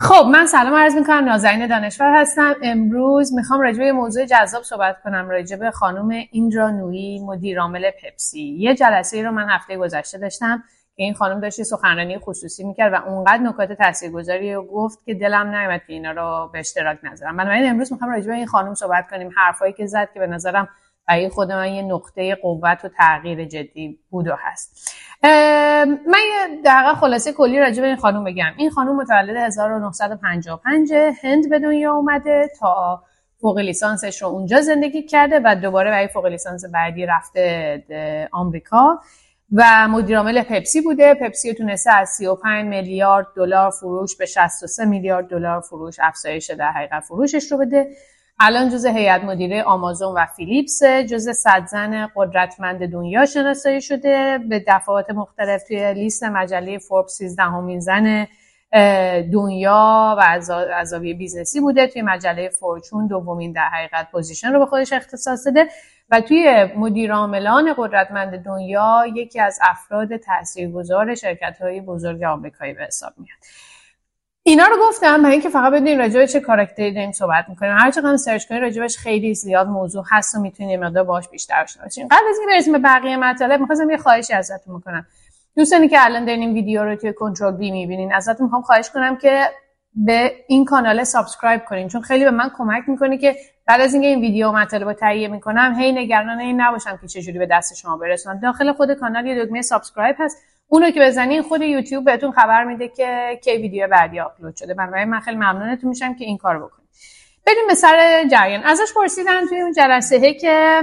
خب من سلام عرض می‌کنم. نازنین دانشور هستم. امروز می‌خوام راجع به موضوع جذاب صحبت کنم راجع به خانم ایندرا نویی مدیر عامل پپسی. یه جلسه رو من هفته گذشته داشتم که این خانم داشت سخنرانی خصوصی می‌کرد و اونقدر نکات تاثیرگذاری رو گفت که دلم نیومد که اینا رو به اشتراک نذارم. بنابراین امروز می‌خوام راجع به این خانم صحبت کنیم. حرفایی که زد که به نظرم برای خود من یه نقطه قوت و تغییر جدی بود و هست. من یه دقیقا خلاصه کلی راجع به این خانم بگم. این خانم متولد 1955 هند به دنیا اومده تا فوق لیسانسش رو اونجا زندگی کرده و دوباره برای فوق لیسانس بعدی رفته آمریکا. و مدیر عامل پپسی بوده. پپسی تونسته از 35 میلیارد دلار فروش به 63 میلیارد دلار فروش افزایش در حقیقت فروشش رو بده. الان جز هیئت مدیره آمازون و فیلیپس جز صد زن قدرتمند دنیا شناسایی شده. به دفعات مختلف توی لیست مجله فوربس 13 همین زن دنیا و از زاویه business ی بوده. توی مجله Fortune دومین در حقیقت position رو به خودش اختصاص داده و توی مدیر عاملان قدرتمند دنیا یکی از افراد تاثیرگذار شرکت های بزرگ آمریکایی به حساب میاد. اینا رو گفتم برای اینکه فقط بدونین راجع چه کاراکتری داریم صحبت می‌کنیم. هر چقدر search کنید راجبش خیلی زیاد موضوع هست و می‌تونید مقدار باش بیشتر آشنا بشین قبل از اینکه برسیم به بقیه مطالب می‌خواستم یه خواهشی ازتون می‌کنم دوستانی که الان دارین این ویدیو رو توی کنترل بی می‌بینین ازتون می‌خوام خواهش کنم که به این کانال subscribe کنین چون خیلی به من کمک می‌کنه که بعد از اینکه این ویدیو مطالب رو تهیه می‌کنم هی نگران این نباشم که چجوری به دست شما برسونم داخل خود کانال یه دکمه subscribe هست. اونو که بزنین خود یوتیوب بهتون خبر میده که کی ویدیو بعدی آپلود شده. بنابراین من خیلی ممنونتون میشم که این کارو بکنید. بریم به سر جریان. ازش پرسیدن توی اون جلسه که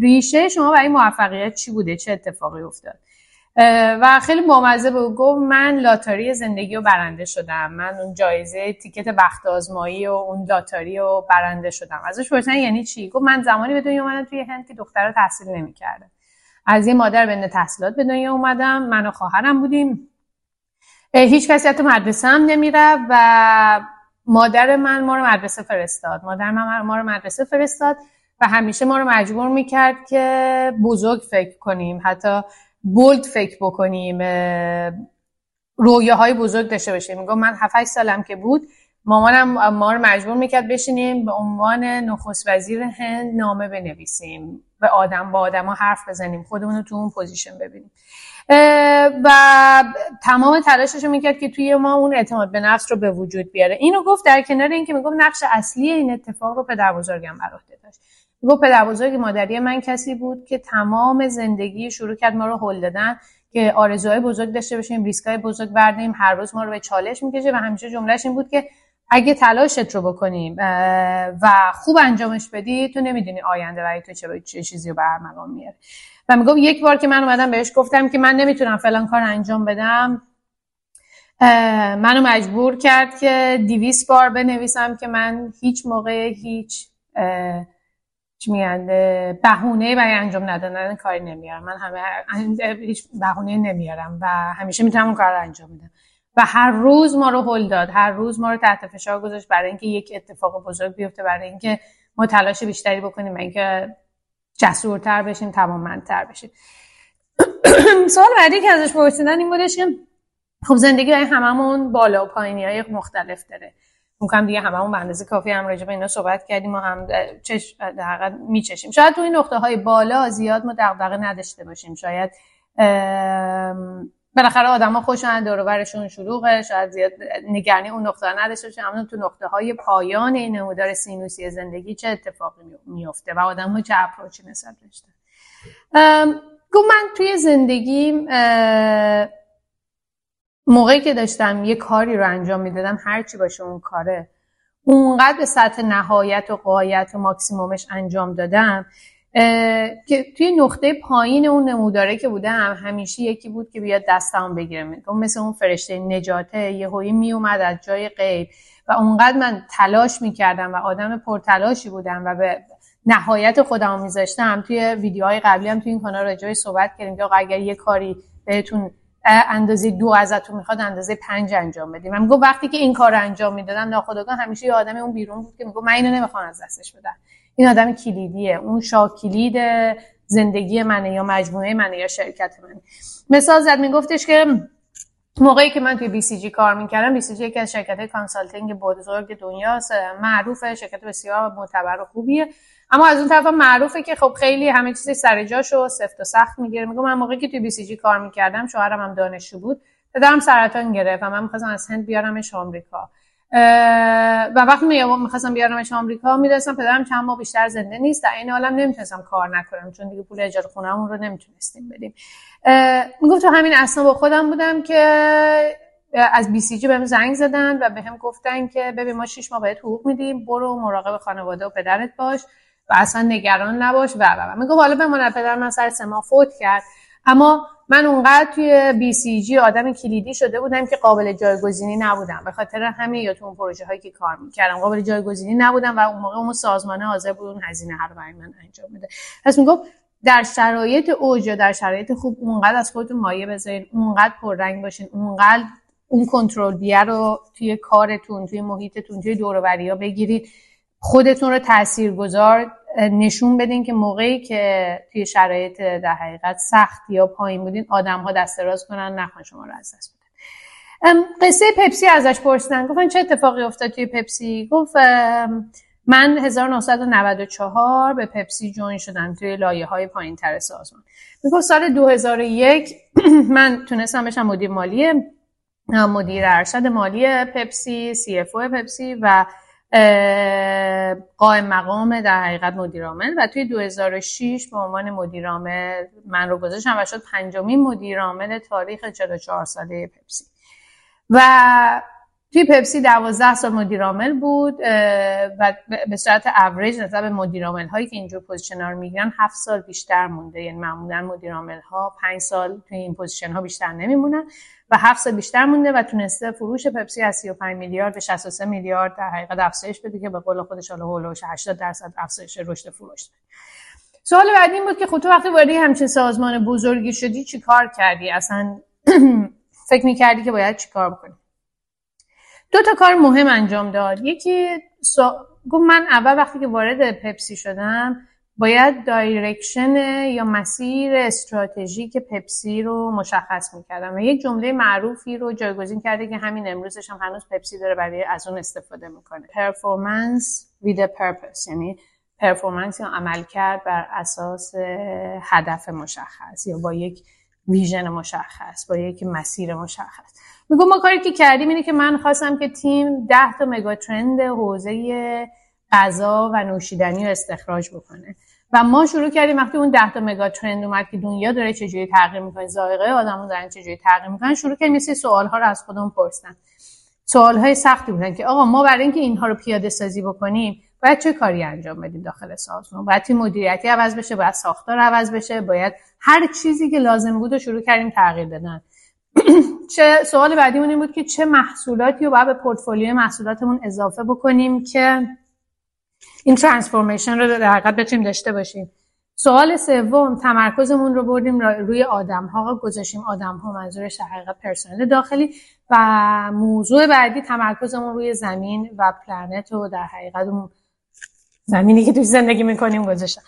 ریشه شما برای موفقیت چی بوده؟ چه اتفاقی افتاد؟ و خیلی بامزه بود. گفت من لاتاری زندگی رو برنده شدم. من اون جایزه تیکت بخت آزمایی و اون لاتاری رو برنده شدم. ازش پرسیدن یعنی چی؟ گفت من زمانی به دنیا اومدم توی هند که دختر تحصیل نمی‌کردم. از یه مادر بین تحصیلات به دنیا اومدم. من و خواهرم بودیم. هیچ کسی حتی مدرسه هم نمیره و مادر من ما رو مدرسه فرستاد. مادر من ما رو مدرسه فرستاد و همیشه ما رو مجبور می‌کرد که بزرگ فکر کنیم حتی bold فکر بکنیم رویاهای بزرگ داشته باشیم. میگم من 7 سالم که بود مامانم ما رو مجبور می‌کرد بشینیم به عنوان نخست وزیر هند نامه بنویسیم به آدم با آدما حرف بزنیم خودمون رو تو اون position ببینیم. و تمام تلاشش رو می‌کرد که توی ما اون اعتماد به نفس رو به وجود بیاره. اینو گفت در کنار اینکه می‌گفت نقش اصلی این اتفاق رو پدر بزرگم بر عهده داشت. می‌گفت پدر بزرگ مادری من کسی بود که تمام زندگی شروع کرد ما رو هل دادن که آرزوهای بزرگ داشته باشیم ریسکای بزرگ برداریم هر روز ما رو به چالش می‌کشه و همیشه جملهش این بود که اگه تلاشت رو بکنیم و خوب انجامش بدی تو نمی‌دونی آینده برای تو چه, چه چیزی رو برمقام میاره و میگم یک بار که من اومدم بهش گفتم که من نمی‌تونم فلان کار انجام بدم. منو مجبور کرد که دیویس بار بنویسم که من هیچ موقع هیچ چی میگن بهونه برای انجام ندادن کاری نمیارم من همه هیچ بهونه نمیارم و همیشه می‌تونم اون کار رو انجام بدم. و هر روز ما رو هل داد. هر روز ما رو تحت فشار گذاشت برای اینکه یک اتفاق بزرگ بیفته برای اینکه ما تلاش بیشتری بکنیم اینکه جسورتر بشیم توانمندتر بشیم. سوال بعدی که ازش پرسیدن این بودش که خب زندگی های هممون بالا و پایینی های مختلف داره. ممکن دیگه هممون به اندازه کافی هم راجع به اینا صحبت کردیم و هم چش در میچشیم. شاید تو این نقطه های بالا زیاد ما دغدغه نداشته باشیم. شاید بالاخره آدما خوشن دور برشون شلوغه شاید زیاد نگرانی اون نقطه نداشته باشه. اما تو نقطه های پایان این نمودار سینوسی زندگی چه اتفاقی میفته و آدم ها چه اپروچی نسبت داشته گو من توی زندگی موقعی که داشتم یه کاری رو انجام می‌دادم هرچی باشه اون کاره اونقدر به سطح نهایت و قایت و ماکسیمومش انجام دادم که توی نقطه پایین اون نموداره که بودم همیشه یکی بود که بیاد دستم بگیره. مثل اون فرشته نجاته یه هایی می اومد از جای غیب و اونقدر من تلاش می‌کردم و آدم پرتلاشی بودم و به نهایت خودم میذاشتم. توی ویدیوهای قبلی هم توی این کانال راجعه صحبت کردیم که اگر یه کاری بهتون اندازه دو ازتون می‌خواد اندازه پنج انجام بدیم. من میگم وقتی که این کار انجام می‌دادم ناخودآگاه همیشه یه آدم اون بیرون بود که میگم من اینو نمی‌خوام از دستش بدم. این آدم کلیدیه. اون شاه کلید زندگی منه یا مجموعه منه یا شرکت منه. مثال زد میگفتش که موقعی که من توی BCG کار می‌کردم BCG یکی از شرکت consulting بزرگ دنیاست. معروفه شرکت بسیار معتبر و خوبیه. اما از اون طرف معروفه که خب خیلی همه چیز سر جاش و سفت و سخت می‌گیره. میگم من موقعی که توی BCG کار می‌کردم شوهرم هم دانشجو بود. پدرم سرطان گرفت و من می‌خواستم از هند بیارمش آمریکا. و وقتی می‌خواستم بیارمش آمریکا می‌دونستم پدرم چند ماه بیشتر زنده نیست. در این حالم نمی‌تونستم کار نکنم چون دیگه پول اجاره خونهمون رو نمی‌تونستیم بدیم. می‌گفت تو همین اصلا با خودم بودم که از بی سی جی بهم زنگ زدن و بهم گفتن که ببین ما شش ماه باید حقوق میدیم برو مراقب خانواده و پدرت باش و اصلا نگران نباش. و و میگه حالا بماند. پدر من سر سه ماه فوت کرد. اما من اونقدر توی بی سی جی آدم کلیدی شده بودم که قابل جایگزینی نبودم. به خاطر همین یا تو اون پروژه هایی که کار می‌کردم. قابل جایگزینی نبودم و اون موقع اون سازمان حاضر بود اون هزینه هر برای من انجام بده. پس می‌گفت در شرایط اوج یا در شرایط خوب اونقدر از خودتون مایه بذارین اونقدر پررنگ باشین اونقدر اون کنترل بیه رو توی کارتون توی محیطتون توی دور ها بگیرید. خودتون رو تاثیرگذار نشون بدین که موقعی که توی شرایط در حقیقت سخت یا پایین بودین آدم ها دست راز کنن نخوان شما رو از دست بدن. قصه پپسی ازش پرسیدن. گفتن چه اتفاقی افتاد توی پپسی؟ گفت من 1994 به پپسی جوین شدم توی لایه های پایین تر سازمان. می‌گفت سال 2001 من تونستم بشم مدیر مالی مدیر ارشد مالی پپسی سی اف پپسی و قائم مقام در حقیقت مدیرعامل و توی 2006 به عنوان مدیرعامل من رو گذاشتم و شد پنجمین مدیرعامل تاریخ 44 ساله پپسی. و توی پپسی 12 سال مدیرعامل بود و به صورت اوریج نسبت به مدیرعامل هایی که اینجور position ها رو می‌گیرن 7 سال بیشتر مونده. یعنی معمولا مدیرعامل ها 5 سال توی این position ها بیشتر نمیمونن و 7 سال بیشتر مونده و تونسته فروش پپسی از 35 میلیارد به 63 میلیارد در حقیقت افزایش بده که به قول خودش حالا هولوش 80 درصد افزایش رشد فروش سوال بعدی این بود که خود خب وقتی وارد همچین سازمان بزرگی شدی چی کار کردی؟ اصلا فکر می‌کردی که باید چی کار بکنی؟ دو تا کار مهم انجام داد. یکی سا... گفت من اول وقتی که وارد پپسی شدم باید direction یا مسیر استراتژیک پپسی رو مشخص می‌کردم و یک جمله معروفی رو جایگزین کرده که همین امروزش هم هنوز پپسی داره برای از اون استفاده می‌کنه. performance with purpose یعنی پرفورمنس یا عمل کرد بر اساس هدف مشخص یا با یک ویژن مشخص با یک مسیر مشخص. میگم ما کاری که کردیم اینه که من خواستم که تیم ده تا مگا ترند حوزه غذا و نوشیدنی رو استخراج بکنه. و ما شروع کردیم وقتی اون ده تا مگا ترند اومد که دنیا داره چجوری تغییر می‌کنه ذائقه آدمون دارن چجوری تغییر می‌کنن شروع کردیم مثل سوال ها رو از خودمون پرسیدن. سوال های سختی بودن که آقا ما برای اینکه اینها رو پیاده سازی بکنیم باید چه کاری انجام بدیم داخل سازمان؟ باید تیم مدیریتی عوض بشه باید ساختار عوض بشه باید هر چیزی که لازم بود رو شروع کردیم تغییر دادن. چه سوال بعدیمون این بود که چه محصولاتی رو باید به پورتفولیوی محصولاتمون اضافه بکنیم که این ترانسفورمیشن رو در حقیقت بتونیم داشته باشیم. سوال سوم تمرکزمون رو بردیم روی آدم ها گذاشیم آدم ها منظورش در حقیقت پرسنل داخلی و موضوع بعدی تمرکزمون روی زمین و پلنت و در حقیقت زمینی که توی زندگی می‌کنیم گذاشتم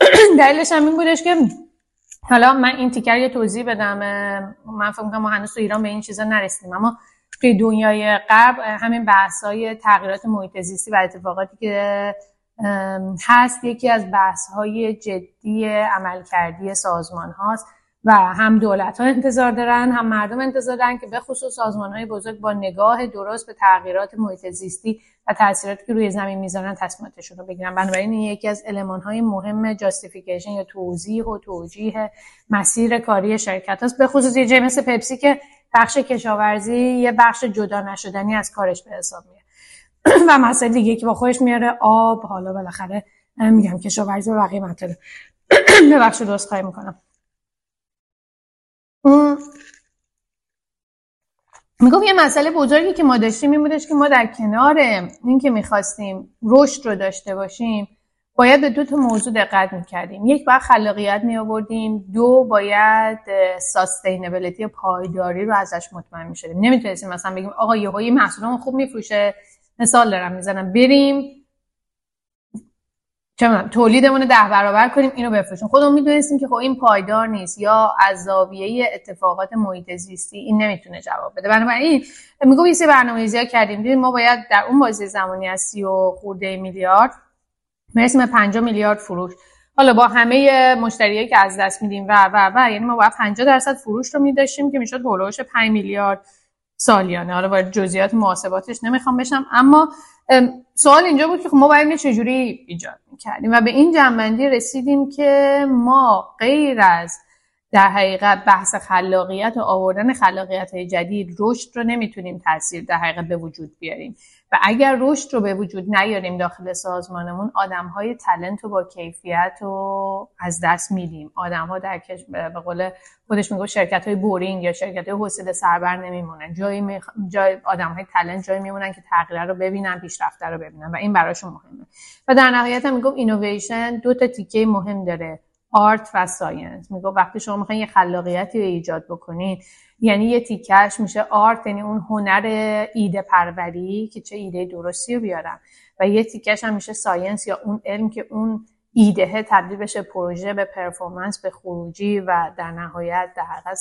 دلیلش هم این بودش که حالا من این تیکر یه توضیح بدم من فکر می‌کنم ما هنوز تو ایران به این چیزا نرسیدیم. اما توی دنیای غرب همین بحث های تغییرات محیط زیستی و اتفاقاتی که هست یکی از بحث های جدی عملکردی سازمان هاست. و هم دولت ها انتظار دارن هم مردم انتظار دارن که به خصوص سازمان های بزرگ با نگاه درست به تغییرات محیط زیستی و تاثیراتی که روی زمین می‌ذارن تصمیماتشون رو بگیرن. بنابراین این یکی از المان های مهم جاستیفیکیشن یا توضیح و توجیه مسیر کاری شرکت هست به خصوص یه جای مثل پپسی که بخش کشاورزی یه بخش جدا نشدنی از کارش به حساب میاد. و مسئله دیگه که با خودش میاره آب. حالا بالاخره میگم کشاورزی و بقیه مطلب ببخشید می‌کنم. میگم یه مسئله بزرگی که ما داشتیم این بودش که ما در کنار این که می‌خواستیم رشد رو داشته باشیم باید به دو تا موضوع دقت می‌کردیم. یک باید خلاقیت می آوردیم دو باید ساستینبلیتی پایداری رو ازش مطمئن می‌شدیم. نمی‌تونستیم مثلا بگیم آقا یه محصولمون خوب میفروشه مثال دارم می‌زنم. بریم چه تولیدمون ده برابر کنیم اینو بفروشیم خودمون می‌دونستیم که خب این پایدار نیست یا از زاویه اتفاقات محیط زیستی این نمی‌تونه جواب بده. بنابراین میگم یه سری برنامه‌ریزی کردیم. ما باید در اون بازی زمانی از 30 خورده میلیارد برسیم 5 میلیارد فروش. حالا با همه مشتریایی که از دست میدیم و و و یعنی ما باید 50 درصد فروش رو میداشتیم که می‌شد هولوش 5 میلیارد سالیانه. حالا وارد جزئیات محاسباتش نمی‌خوام بشم اما سوال اینجا بود که خب ما باید چجوری ایجاد می‌کردیم و به این جنبندی رسیدیم که ما غیر از در حقیقت بحث خلاقیت و آوردن خلاقیت های جدید رشد رو نمی‌تونیم تاثیر در حقیقت به وجود بیاریم. و اگر رشد رو به وجود نیاریم داخل سازمانمون آدم های talent و با کیفیت رو از دست میدیم. آدم ها در کش... به قول خودش میگه شرکت های boring یا شرکت های حوصله سربر نمیمونن جایی می... جای آدم های talent جایی میمونن که تغییر رو ببینن پیشرفته رو ببینن و این براشون مهمه. و در نهایت هم میگم اینویشن دو تا تیکه مهم داره. art و science. میگه وقتی شما می‌خواین یه خلاقیتی رو ایجاد بکنین یعنی یه تیکش میشه art یعنی اون هنر ایده پروری که چه ایده درستی رو بیارم. و یه تیکش هم میشه science یا اون علم که اون ایده تبدیل بشه پروژه به performance به خروجی و در نهایت در حقیقت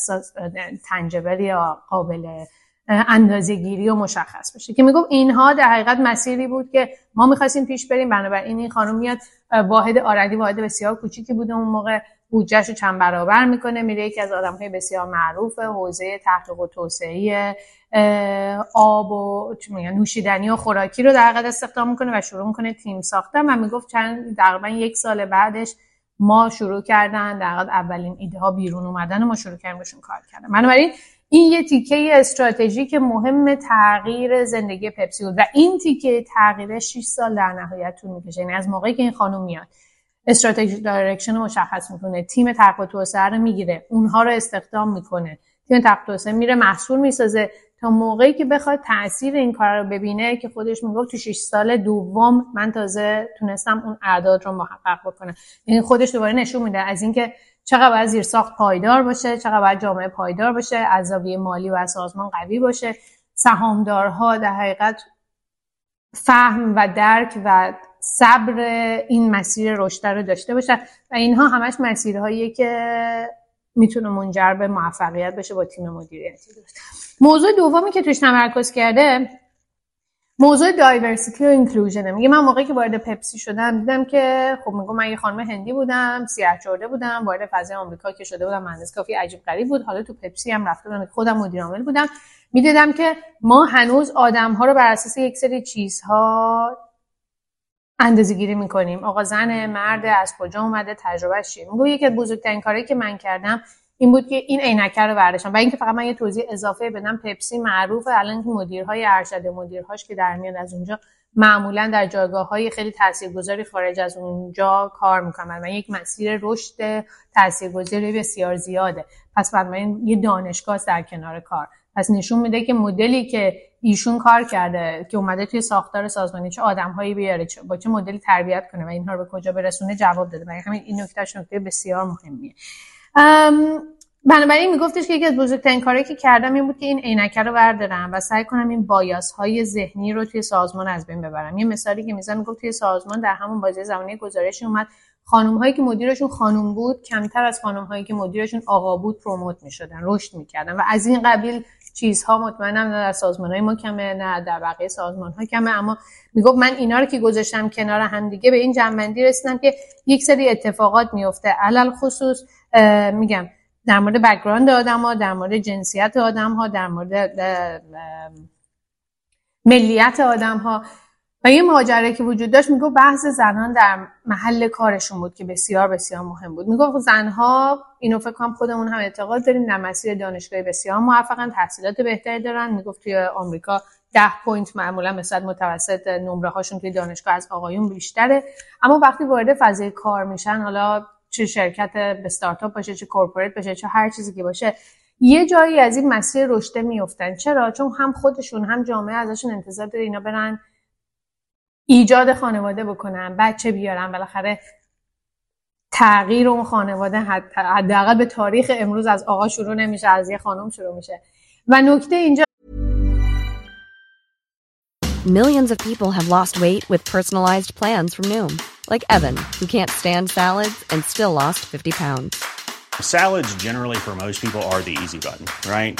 tangible یا قابل اندازه گیری و مشخص بشه. که میگم اینها در حقیقت مسیری بود که ما می‌خواستیم پیش بریم بنابراین این خانم میاد واحد آردی واحد بسیار کوچیکی بوده اون موقع بودجهش چند برابر می‌کنه میره یکی از آدم های بسیار معروف حوزه تحقیق و توسعه آب و نوشیدنی و خوراکی رو در حقیقت استخدام می‌کنه و شروع می‌کنه تیم ساختن و می‌گفت چند تقریبا یک سال بعدش ما شروع کردن در اولین ایده ها بیرون اومدن و ما شروع کردیم بهشون کار کردن. بنابراین این یه تیکه استراتژیک مهم تغییر زندگی پپسی بود و این تیکه تغییر 6 سال در نهایت طول می‌کشه. یعنی از موقعی که این خانم میاد استراتژی دایرکشن رو مشخص می‌کنه تیم تحقیق توسعه رو می‌گیره اونها رو استخدام می‌کنه. تیم تحقیق توسعه میره محصول می‌سازه تا موقعی که بخواد تاثیر این کار رو ببینه که خودش می‌گفت تو 6 سال دوم من تازه تونستم اون اعداد رو محقق بکنم. یعنی خودش دوباره نشون میده از اینکه چقدر باید زیر ساخت پایدار باشه چقدر باید جامعه پایدار باشه از مالی و سازمان قوی باشه. سهامدارها در حقیقت فهم و درک و صبر این مسیر رشد رو داشته باشن و اینها همش مسیرهایی که می‌تونه منجر به موفقیت بشه با تیم مدیریتی موضوع دومی که توش تمرکز کرده موضوع دایورسیتی و اینکلوژنه میگه من موقعی که وارد پپسی شدم دیدم که خب میگم من یه خانم هندی بودم سیاه چرده بودم وارد فضای آمریکا که شده بودم مهندس کافی عجیب غریب بود. حالا تو پپسی هم رفته بودم خودم مدیر عامل بودم. می‌دیدم که ما هنوز آدم ها رو بر اساس یک سری چیزها اندازه گیری می‌کنیم. آقا زن مرد از کجا اومده تجربه چیه؟ میگه یکی از بزرگترین کاری که من کردم این بود که این عینکه رو برداشتم. و اینکه فقط من یه توضیح اضافه بدم پپسی معروفه الان که مدیرهای ارشد مدیرهاش که در میاد از اونجا معمولا در جایگاه های خیلی تاثیرگذاری خارج از اونجا کار می‌کنن و یک مسیر رشد تاثیرگذاری بسیار زیاده. پس بنابراین یه دانشگاه در کنار کار. پس نشون میده که مدلی که ایشون کار کرده که اومده توی ساختار سازمانی چه آدمهایی بیاره چه با چه مدلی تربیت کنه و اینها رو به کجا برسونه جواب داده. و همین این نکتهش نکته بسیار مهمیه. بنابراین میگفتش که یکی از بزرگترین کاری که کردم این بود که این عینکه رو بردارم و سعی کنم این بایاس های ذهنی رو توی سازمان از بین ببرم. یه مثالی که می‌زنم می‌گفت توی سازمان در همون بازی زمانی گزارش اومد خانم هایی که مدیرشون خانم بود کمتر از خانم هایی که مدیرشون آقا بود promote می‌شدن رشد می‌کردن و از این قبیل چیزها مطمئنم نه در سازمان های ما کمه نه در بقیه سازمان ها کمه. اما می‌گفت من اینا رو که گذاشتم کنار هم دیگه به این جمع‌بندی رسیدم که یک سری اتفاقات میفته علی‌الخصوص میگم در مورد background آدم ها در مورد جنسیت آدم ها در مورد ملیت آدم ها و یه که وجود داشت میگه بحث زنان در محل کارشون بود که بسیار بسیار مهم بود. میگه زنها اینو فکر کنم خودمون هم اعتقاد داریم در مسیر دانشگاهی بسیار موفقن تحصیلات بهتری دارن. می‌گفت توی آمریکا ده point معمولا مثلا متوسط نمره هاشون توی دانشگاه از آقایون بیشتره. اما وقتی وارد فضای کار میشن حالا چه شرکت به استارتاپ باشه چه corporate باشه چه هر چیزی که باشه یه جایی از این مسیر رشد میفتن چرا؟ چون هم خودشون هم جامعه ازشون انتظار داره اینا برن ایجاد خانواده بکنن بچه بیارن بالاخره تغییر اون خانواده حداقل به تاریخ امروز از آقا شروع نمیشه از یه خانم شروع میشه و نکته اینجا Millions of people have lost weight with personalized plans from Noom, like Evan, who can't stand salads and still lost 50 pounds. Salads generally for most people are the easy button, right?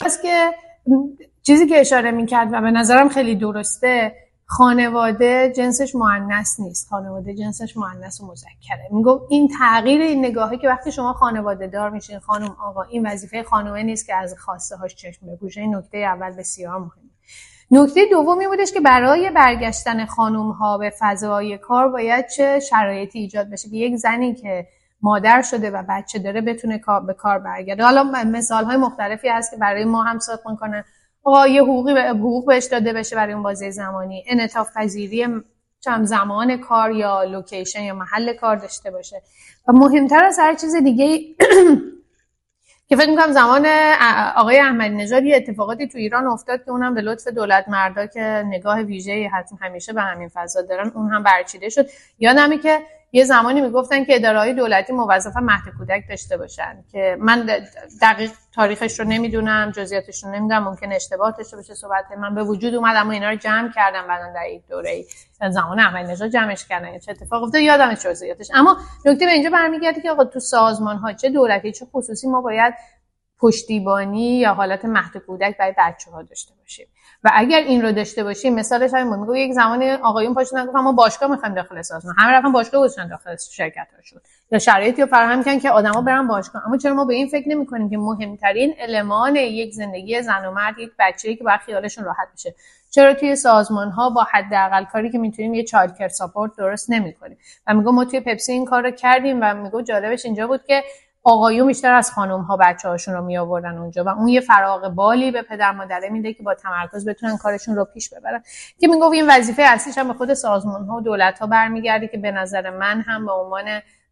پس که چیزی که اشاره می‌کرد و به نظرم خیلی درسته خانواده جنسش معنیس نیست. خانواده جنسش معنیس و مذکره. میگم این تغییر این نگاهی که وقتی شما خانواده دار میشین خانم آقا این وظیفه خانومه نیست که از خواسته هاش چشم بپوشه. این نکته اول بسیار مهمه. نکته دومی بودش که برای برگشتن خانم ها به فضای کار باید چه شرایطی ایجاد بشه که یک زنی که مادر شده و بچه داره بتونه به کار برگرده. حالا مثال های مختلفی هست که برای ما هم صادق کنن آقا یه حقوقی به حقوق بهش داده بشه برای اون بازه زمانی. انعطاف پذیری چم زمان کار یا لوکیشن یا محل کار داشته باشه. و مهمتر از هر چیز دیگه که فکر می‌کنم زمان آقای احمدی نژاد یه اتفاقاتی تو ایران افتاد که اونم به لطف دولت مردا که نگاه ویژه همیشه به همین فضا دارن اون هم برچیده شد. یادمه که یه زمانی می‌گفتن که اداره دولتی موظف مهد کودک داشته باشن که من دقیق تاریخش رو نمی‌دونم جزئیاتش رو نمی‌دونم ممکن اشتباه داشته باشه صحبت من به وجود اومد اما اینا رو جمع کردم بعدا در یک دوره ای زمان احمدی نژاد جمعش کردن چه اتفاق افتاد یادم جزئیاتش. اما نکته به اینجا برمیگرده که آقا تو سازمان ها چه دولتی چه خصوصی ما باید پشتیبانی یا حالت مهد کودک برای بچه ها داشته باشیم. و اگر این رو داشته باشیم مثالش همین بود. یک زمانی آقایون پاشون گفتن ما باشگاه می‌خوایم داخل سازمان همه رفتن باشگاه گذاشتن داخل شرکت هاشون. یا شرایطی رو فراهم کردن که آدما برن باشگاه. اما چرا ما به این فکر نمی‌کنیم که مهمترین المان یک زندگی زن و مرد یک بچه‌ای که باید خیالشون راحت بشه. چرا توی سازمان ها با حداقل کاری که می‌تونیم یه چایلد کر ساپورت درست نمی‌کنیم؟ و میگم ما توی پپسی این کار کردیم و میگم جالبش اینجا بود که آقایون بیشتر از خانم ها بچه هاشون رو می آوردن اونجا و اون یه فراغ بالی به پدر مادره میده که با تمرکز بتونن کارشون رو پیش ببرن. که می‌گفت این وظیفه اصلیش هم به خود سازمان ها و دولت ها برمیگرده که به نظر من هم به عنوان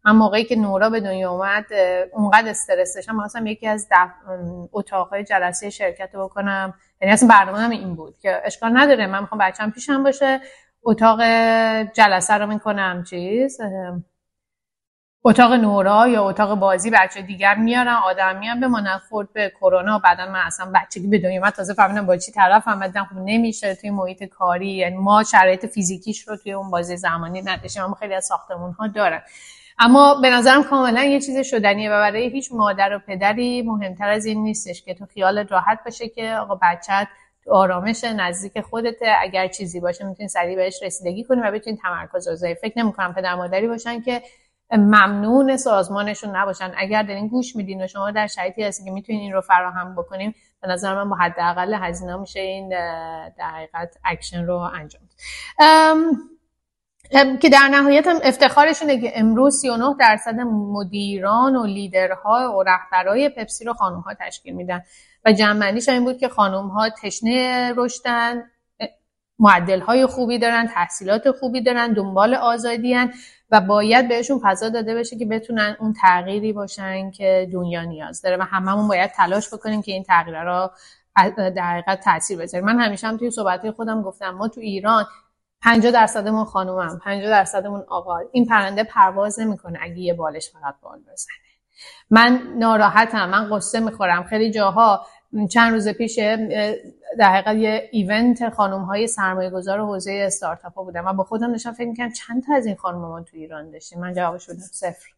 من موقعی که نورا به دنیا اومد اونقدر استرس داشتم مثلا یکی از اتاقهای جلسه شرکت رو بکنم. یعنی اصلا برنامه هم این بود که اشکال نداره من می‌خوام بچه‌م پیشم باشه اتاق جلسه رو می‌کنم چیز. اتاق نورا یا اتاق بازی بچه دیگر میارن آدم میان بمانن خورد به کرونا بعدا من اصلا بچگی به دنیا من تازه فهمیدم با چی طرف هم خب نمیشه توی محیط کاری یعنی ما شرایط فیزیکیش رو توی اون بازی زمانی نداشتیم اما خیلی از ساختمون ها دارن. اما به نظرم کاملا یه چیز شدنیه و برای هیچ مادر و پدری مهمتر از این نیستش که تو خیالت راحت باشه که آقا بچت آرامش نزدیک خودته. اگر چیزی باشه می‌تونی سریع بهش رسیدگی کنی و بتونی تمرکز بذاری. فکر نمی‌کنم پدر مادری باشن که ممنون سازمانشون نباشن. اگر دارین گوش میدین و شما در شرایطی هستی که می‌تونین این رو فراهم بکنیم به نظر من با حداقل هزینه میشه این در حقیقت اکشن رو انجام که در نهایت هم افتخارشونه که امروز 39 درصد مدیران و لیدرها و رهبرای پپسی رو خانم ها تشکیل میدن. و جمع‌بندیش این بود که خانم ها تشنه رشدن معدل های خوبی دارن تحصیلات خوبی دارن دنبال آزادی هن و باید بهشون فضا داده بشه که بتونن اون تغییری باشن که دنیا نیاز داره و هممون باید تلاش بکنیم که این تغییر را در حقیقت تاثیر بذاریم. من همیشه هم توی صحبت خودم گفتم ما تو ایران 50 درصدمون خانومم 50 درصدمون آقا. این پرنده پرواز نمی‌کنه اگه یه بالش فقط بال بزنه. من ناراحتم من قصه می‌خورم. خیلی جاها چند روز پیش در حقیقت یه ایونت خانم های سرمایه گذار حوزه استارتاپ ها بودم و با خودم نشان فکر می‌کنم چند تا از این خانم ما تو ایران داشتیم. من جوابش بودم صفر.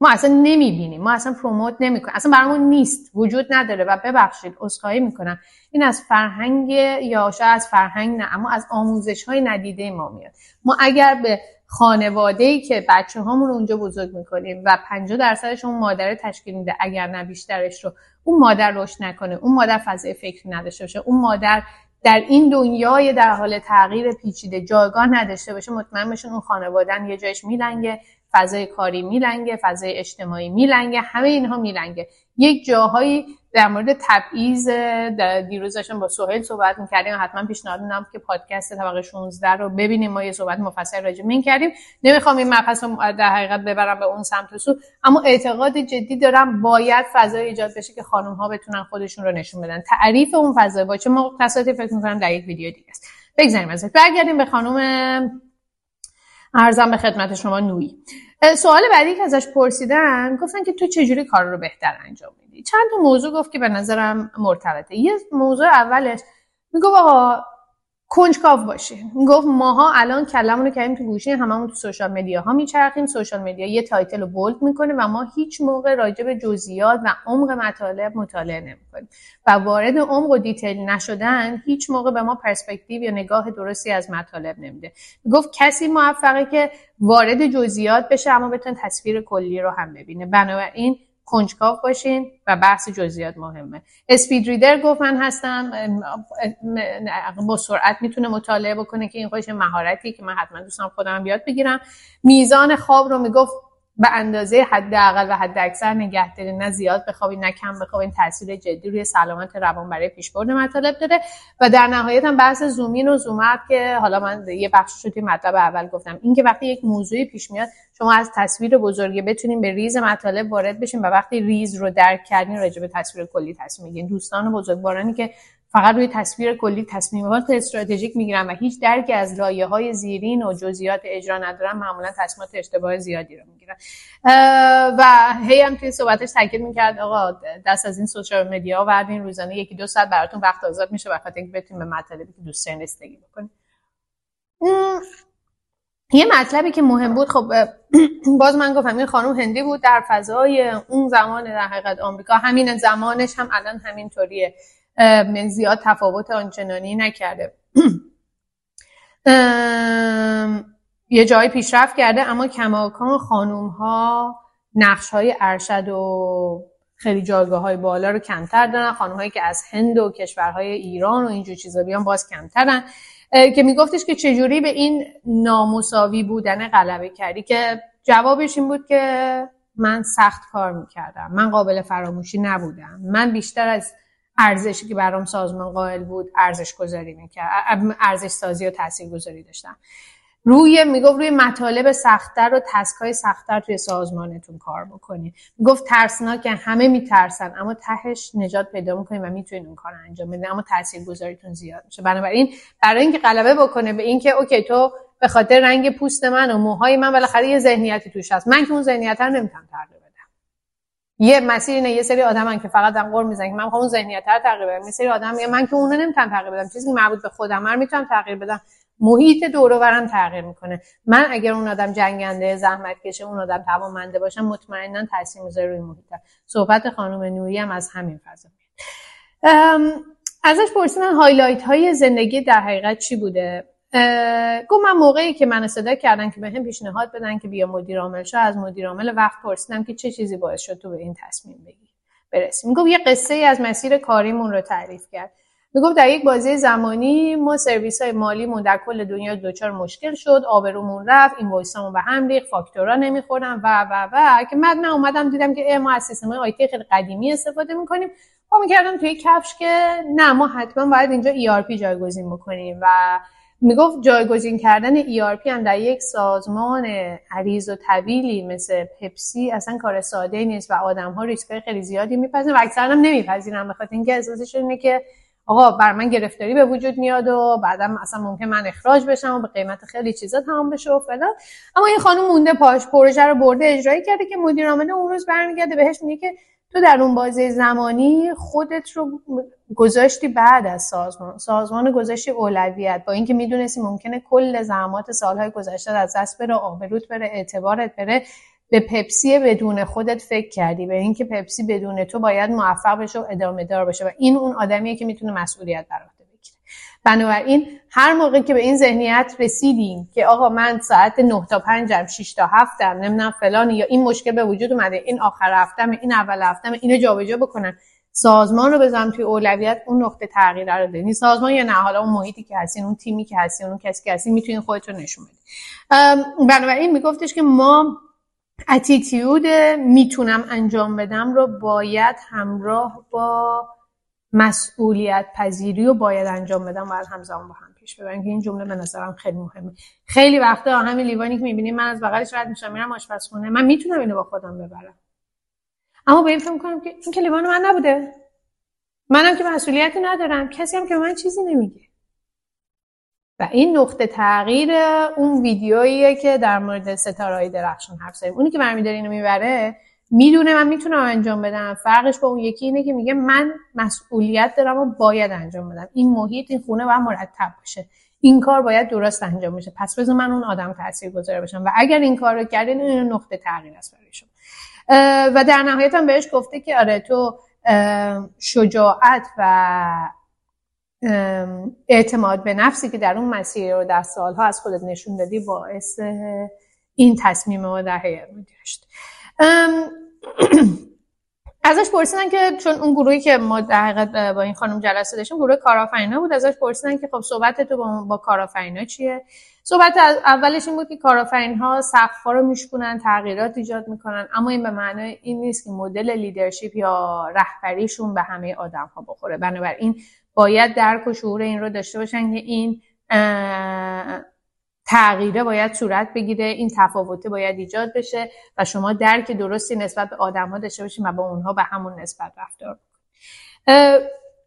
ما اصلا نمی‌بینیم. ما اصلا پروموت نمی‌کنیم. اصلا برامون نیست. وجود نداره و ببخشید عذرخواهی می‌کنم. این از فرهنگ یا شاید از فرهنگ نه اما از آموزش های ندیده ما میاد. ما اگر به خانواده ای که بچه هامون اونجا بزرگ می‌کنیم و 50 درصدش اون مادر تشکیل میده اگر نه بیشترش رو اون مادر رشد نکنه اون مادر فضای فکری نداشته باشه اون مادر در این دنیای در حال تغییر پیچیده جایگاه نداشته باشه مطمئن بشون اون خانوادن یه جایش میلنگه. فضای کاری میلنگه فضای اجتماعی میلنگه همه اینها میلنگه. یک جاهایی در مورد تبعیض دیروز داشتم با سهیل صحبت می‌کردیم حتما پیشنهاد میدم که پادکست طبقه 16 رو ببینیم. ما یه صحبت مفصل راجع این کردیم. نمی‌خوام این مبحث رو در حقیقت ببرم به اون سمت و سو اما اعتقاد جدی دارم باید فضای ایجاد بشه که خانم ها بتونن خودشون رو نشون بدن. تعریف اون فضا با چه مختصاتی فکر می‌کنم در یک ویدیو دیگه است. بگذاریم ازش برگردیم به خانم عرضم به خدمت شما نویی سوال بعدی که ازش پرسیدن گفتن که تو چجوری کار رو بهتر انجام میدی؟ چند تا موضوع گفت که به نظرم مرتبطه. یه موضوع اولش می‌گفت آقا کنجکاو باشین گفت ماها الان کله‌مون رو کردیم تو گوشی هممون تو social media ها میچرخیم social media یه title رو bold می‌کنه و ما هیچ موقع راجع به جزئیات و عمق مطالب مطالعه نمی‌کنیم. و وارد عمق و دیتیل نشدن هیچ موقع به ما پرسپکتیو یا نگاه درستی از مطالب نمیده. گفت کسی موفقه که وارد جزئیات بشه اما بتونه تصویر کلی رو هم ببینه. بنابراین کنجکاو باشین و بحث جزئیات مهمه. اسپید ریدر گفت من هستم با سرعت می‌تونه مطالعه بکنه که این خودش مهارتی که من حتما دوستم خودم بیاد بگیرم. میزان خواب رو می‌گفت به اندازه حداقل و حد اکثر نگهداری نه زیاد بخوابی نه کم بخوابی این تاثیر جدی روی سلامت روان برای پیشبرد مطالب داره. و در نهایت هم بحث زومین و زوم که حالا من یه بخش شدی مطلب اول گفتم. این که وقتی یک موضوعی پیش میاد شما از تصویر بزرگی بتونین به ریز مطالب وارد بشین و وقتی ریز رو درک کردین راجع به تصویر کلی تصمیم می‌گیرین. دوستان بزرگوارانی که فقط روی تصویر کلی تصمیمات استراتژیک می‌گیرن و هیچ درکی از لایه های زیرین و جزئیات اجرا ندارن معمولا تصمیمات اشتباه زیادی رو می‌گیرن و هی هم توی صحبتش تاکید می‌کرد آقا دست از این سوشال مدیا وردین روزانه یکی دو ساعت براتون وقت آزاد میشه و خاطر اینکه بتونیم به مطالبی که دوست دارین رسیدگی بکنیم. یه مطلبی که مهم بود خب باز من گفتم این خانم هندی بود در فضای اون زمان در حقیقت آمریکا. همین زمانش هم الان همینطوریه. زیاد تفاوت آنچنانی نکرده. یه جایی پیشرفت کرده اما کماکان خانوم ها نقش های ارشد و خیلی جایگاه های بالا رو کمتر دارن. خانوم هایی که از هند و کشورهای ایران و اینجور چیزا بیان باز کمترن. که میگفتش که چجوری به این نامساوی بودن غلبه کردی؟ که جوابش این بود که من سخت کار می‌کردم. من قابل فراموشی نبودم. من بیشتر از ارزشی که برام سازمان قائل بود ارزش گذاری می‌کرد. ارزش سازی و تاثیر گذاری داشتم. روی می‌گفت روی مطالب سختتر و تسکای سختتر توی سازمانتون کار بکنید. می‌گفت ترسناک همه میترسن اما تهش نجات پیدا می‌کنید و می‌تونید اون کار انجام بدید اما تاثیر گذاریتون زیاد میشه. بنابراین برای اینکه غلبه بکنه به اینکه اوکی تو به خاطر رنگ پوست من و موهای من بالاخره یه ذهنیتی توش هست. من که اون ذهنیت رو نمی‌تونم تغییر یه مسیر اینه یه سری آدمن که فقط هم قور می‌زنن من می‌خوام اون ذهنیت رو تغییر بدم. یه سری آدم میگه من که اونو نمی‌تونم تغییر بدم. چیزی که مربوط به خودم من می‌تونم تغییر بدم. محیط دور برم تغییر می‌کنه. من اگر اون آدم جنگنده زحمت کشه اون آدم توانمنده باشم مطمئنا تاثیر می‌ذاره روی محیط صحبت خانم نوری هم از همین فضا. ازش پرسیدن هایلایت های زندگی در حقیقت چی بوده؟ گفت من موقعی که من صدا کردن که به هم پیشنهاد بدن که بیا مدیر عامل شو از مدیر عامل وقت پرسیدم که چه چیزی باعث شد تو به این تصمیم بگیری برسیم. می‌گفت یه قصه ای از مسیر کاریمون رو تعریف کرد. می‌گفت در یک بازی زمانی ما سرویس های مالیمون در کل دنیا دچار مشکل شد آبرومون رفت این وایسامون به هم ریخت فاکتورا نمی‌خورن و و و که من اومدم دیدم که ما از سیستم آیتی خیلی قدیمی استفاده می‌کنیم. ما می‌کردم توی کفش که نه ما حتما باید اینجا ERP جایگزین بکنیم و می‌گفت جایگزین کردن ERP هم در یک سازمان عریض و طویلی مثل پپسی اصلا کار ساده نیست و آدم ها ریسک خیلی زیادی میپذیرن و اکثرا هم نمیپذیرن بخاطر اینکه احساسشون اینه که آقا بر من گرفتاری به وجود میاد و بعدم اصلا ممکن من اخراج بشم و به قیمت خیلی چیزا تمام بشه و فلان. اما این خانم مونده پاش پروژه رو برده اجرایی کرده که مدیر عامل اون روز برمیگرده بهش میگه که تو در اون بازه زمانی خودت رو گذاشتی بعد از سازمان. سازمان گذاشتی اولویت. با اینکه می‌دونستی ممکنه کل زحمات سالهای گذشته از دست بره آبروت بره اعتبارت بره به پپسی بدون خودت فکر کردی. به اینکه پپسی بدون تو باید موفق بشه و ادامه دار بشه. و این اون آدمیه که می‌تونه مسئولیت بر بگیره بنابراین هر موقع که به این ذهنیت رسیدیم که آقا من ساعت 9 تا 5 ام 6 تا 7 ام نمی‌دونم فلان یا این مشکل به وجود اومده این آخر هفتم این اول هفتم اینو جابجا بکنن سازمان رو بزنم توی اولویت اون نقطه تغییر رو بدین سازمان یا نه حالا اون محیطی که هستین اون تیمی که هستین اون کسی که هستین می‌تونین خودتون نشون بدین. بنابراین میگفتش که ما اتیتیود می‌تونم انجام بدم رو باید همراه با مسئولیت پذیری رو باید انجام بدم باید همزمان با هم پیش ببرن که این جمله به نظرم خیلی مهمه. خیلی وقتا همین لیوانی که می‌بینیم من از بغلش رد میشم میرم آشپزخونه. من می‌تونم اینو با خودم ببرم. اما به این فکر می‌کنم که این که لیوان من نبوده. منم که مسئولیتی ندارم. کسی هم که من چیزی نمیگه. و این نقطه تغییر اون ویدیوییه که در مورد ستاره درخشان حرف زدیم. اونی که برمیداره اینو می‌بره می‌دونه من می‌تونم انجام بدم. فرقش با اون یکی اینه که میگه من مسئولیت دارم و باید انجام بدم. این محیط این خونه باید مرتب باشه. این کار باید درست انجام بشه. پس بذار من اون آدم تاثیر گذاره باشم و اگر این کار رو کردین این نقطه تغییر است برای شما. و در نهایت هم بهش گفته که آره تو شجاعت و اعتماد به نفسی که در اون مسیر رو در سالها از خودت نشون دادی باعث این تصمیم ما در هیئت مدیره ازش پرسیدن که چون اون گروهی که ما در حقیقت با این خانم جلسه داشتیم گروه کارآفرینا بود ازش پرسیدن که خب صحبت تو با, با کارآفرینا چیه؟ صحبت اولش این بود که کارآفرین ها سقف رو میشکنن تغییرات ایجاد می‌کنن اما این به معنای این نیست که مدل لیدرشپ یا رهبریشون به همه آدم ها بخوره. بنابراین باید درک و شعور این رو داشته باشن که این تغییره باید صورت بگیره این تفاوته باید ایجاد بشه و شما درک درستی نسبت به آدم ها داشته باشین و با اونها به همون نسبت رفتار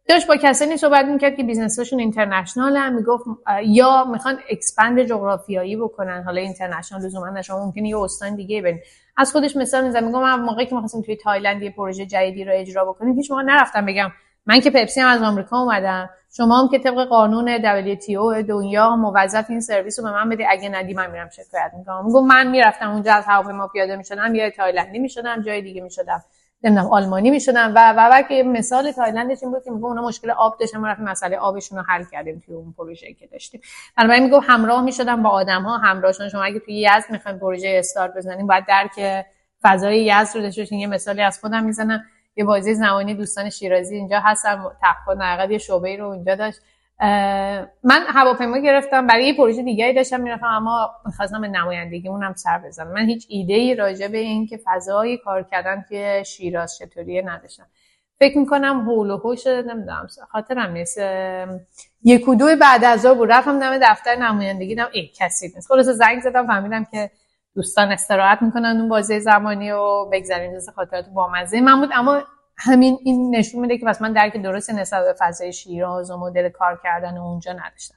داشت با کسانی صحبت می‌کرد که business شون international هم می‌گفت یا می‌خوان expand جغرافیایی بکنن حالا international لزوما شما ممکنه یه استان دیگه برین. از خودش مثال می‌زنم میگم من موقعی که می‌خواستیم توی تایلند یه پروژه جدیدی رو اجرا بکنیم هیچ موقع نرفتم بگم من که پپسی هم از آمریکا اومدم. شما هم که طبق قانون WTO دنیا موظف این سرویس رو به من بدی. اگه ندی من میرم شکایت می‌کنم. میگم من می‌رفتم اونجا از هواپیما پیاده می‌شدم. یا تایلندی می‌شدم جای دیگه می‌شدم. نمی‌دونم آلمانی می‌شدم. و و, و که مثال تایلندش این بود که میگم اونا مشکل آب داشتن. ما رفتیم مسئله آبشون رو حل کردیم توی اون پروژه که داشتیم. بنابراین میگم همراه می‌شدم با آدم ها همراهشون. شما اگه توی یزد می‌خواین پروژه استارت بزنیم باید درک فضای یزد رو داشته یه مثالی از خودم می‌زنم. یه بازی زمانی دوستان شیرازی اینجا هستن تقوا نقد یه شعبه رو اونجا داشت. من هواپیما گرفتم برای یه پروژه دیگری داشتم می‌رفتم اما می‌خواستم به نمایندگی اونم سر بزنم. من هیچ ایده ای راجع به این که فضای کار کردن که شیراز چطوریه نداشتم. فکر می‌کنم هول و هوش نمی‌دونم خاطرم نیست. یک و دو بعد از بود. رفتم دم دفتر نمایندگی دیدم ای کسی نیست. خلاص زنگ زدم فهمیدم که دوستان استراحت می‌کنن اون بازی زمانی و بگذاریم جز خاطرات بامزه من بود اما همین این نشون میده که پس من درک درست نسبت به فضای شیراز و مدل کار کردن اونجا نداشتم.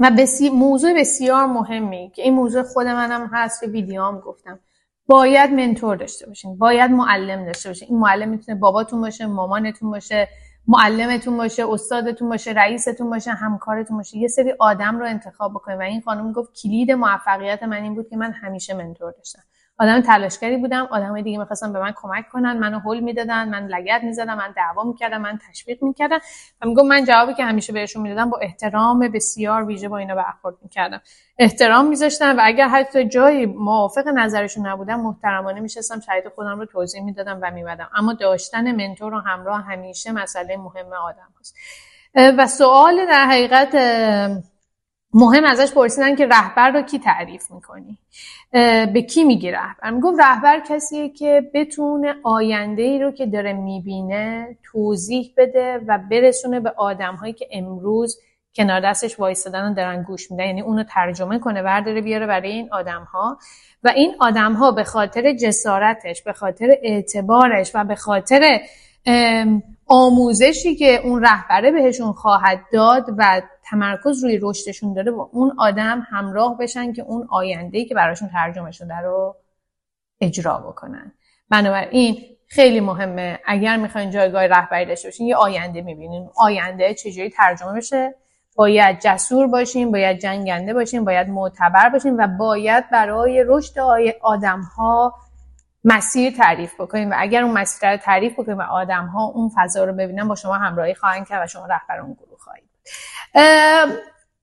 و بسی... موضوع بسیار مهمی که این موضوع خود منم هست که ویدیوام گفتم. باید منتور داشته باشین باید معلم داشته باشین. این معلم می‌تونه باباتون باشه مامانتون باشه معلمتون باشه استادتون باشه رئیستون باشه همکارتون باشه یه سری آدم رو انتخاب بکنید و این خانم گفت کلید موفقیت من این بود که من همیشه منتور داشتم. آدم تلاشگری بودم آدم دیگه می‌خواستن به من کمک کنن منو هول می‌دادن من لگت می‌زدم من دعوا می‌کردم من تشویق می‌کردم و میگم من جوابی که همیشه بهشون می‌دادم با احترام بسیار ویژه با اینا برخورد می‌کردم. احترام میذاشتم و اگر حتی جایی موافق نظرشون نبودم محترمانه میشستم شاید خودم رو توضیح می‌دادم و میمدم اما داشتن منتور و همراه همیشه مسئله مهم آدم هست و سوال در حقیقت مهم ازش پرسیدن که رهبر رو کی تعریف می‌کنی؟ به کی میگی رهبر؟ می‌گفت رهبر کسیه که بتونه آینده ای رو که داره می‌بینه توضیح بده و برسونه به آدم هایی که امروز کنار دستش وایستادن و دارن گوش میدن. یعنی اونو ترجمه کنه برداره بیاره برای این آدم ها و این آدم ها به خاطر جسارتش به خاطر اعتبارش و به خاطر آموزشی که اون رهبره بهشون خواهد داد و تمرکز روی رشدشون داره با اون آدم همراه بشن که اون آینده که براشون ترجمه شده رو اجرا بکنن. بنابراین خیلی مهمه اگر می‌خواین جایگاه رهبری داشته باشین یه آینده می‌بینین. آینده چجوری ترجمه بشه؟ باید جسور باشین باید جنگنده باشین باید معتبر باشین و باید برای رشد آدم ها مسیر تعریف بکنیم و اگر اون مسیر رو تعریف بکنیم و آدم ها اون فضا رو ببینن با شما همراهی خواهند کرد و شما رهبر اون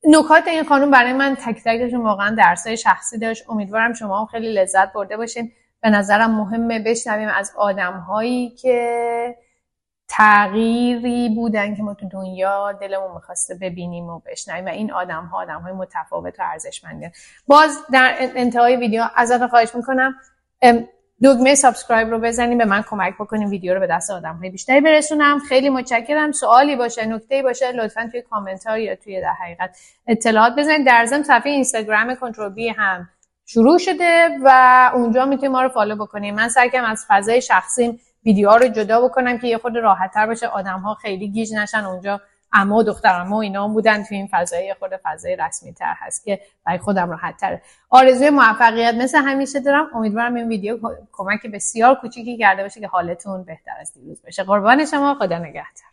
نکات این خانم برای من تک تکشون واقعا درسای شخصی داشت. امیدوارم شما هم خیلی لذت برده باشین. به نظرم مهمه بشنویم از آدم هایی که تغییری بودن که ما تو دنیا دلمون می‌خواسته ببینیم و بشنویم و این آدم ها آدم های متفاوت و ارزشمندی باز در انتهای ویدیو ازتون خواهش می‌کنم دکمه subscribe رو بزنیم به من کمک بکنیم ویدیو رو به دست آدم های بیشتری برسونم. خیلی متشکرم. سوالی باشه نکته باشه لطفا توی کامنت ها یا توی در حقیقت اطلاعات بزنید. در ضمن صفحه اینستاگرام کنترل بی هم شروع شده و اونجا می‌تونید ما رو فالو بکنیم من سعی از فضای شخصیم ویدیو رو جدا بکنم که یه خود راحت تر باشه. آدم ها خیلی گیج نشن اونجا اما و دختر اما اینا بودن تو این فضای خود فضای رسمی تر هست که برای خودم راحت تره آرزوی موفقیت مثل همیشه دارم امیدوارم این ویدیو کمک بسیار کوچیکی کرده باشه که حالتون بهتر از دیروز بشه قربان شما خدا نگهدار.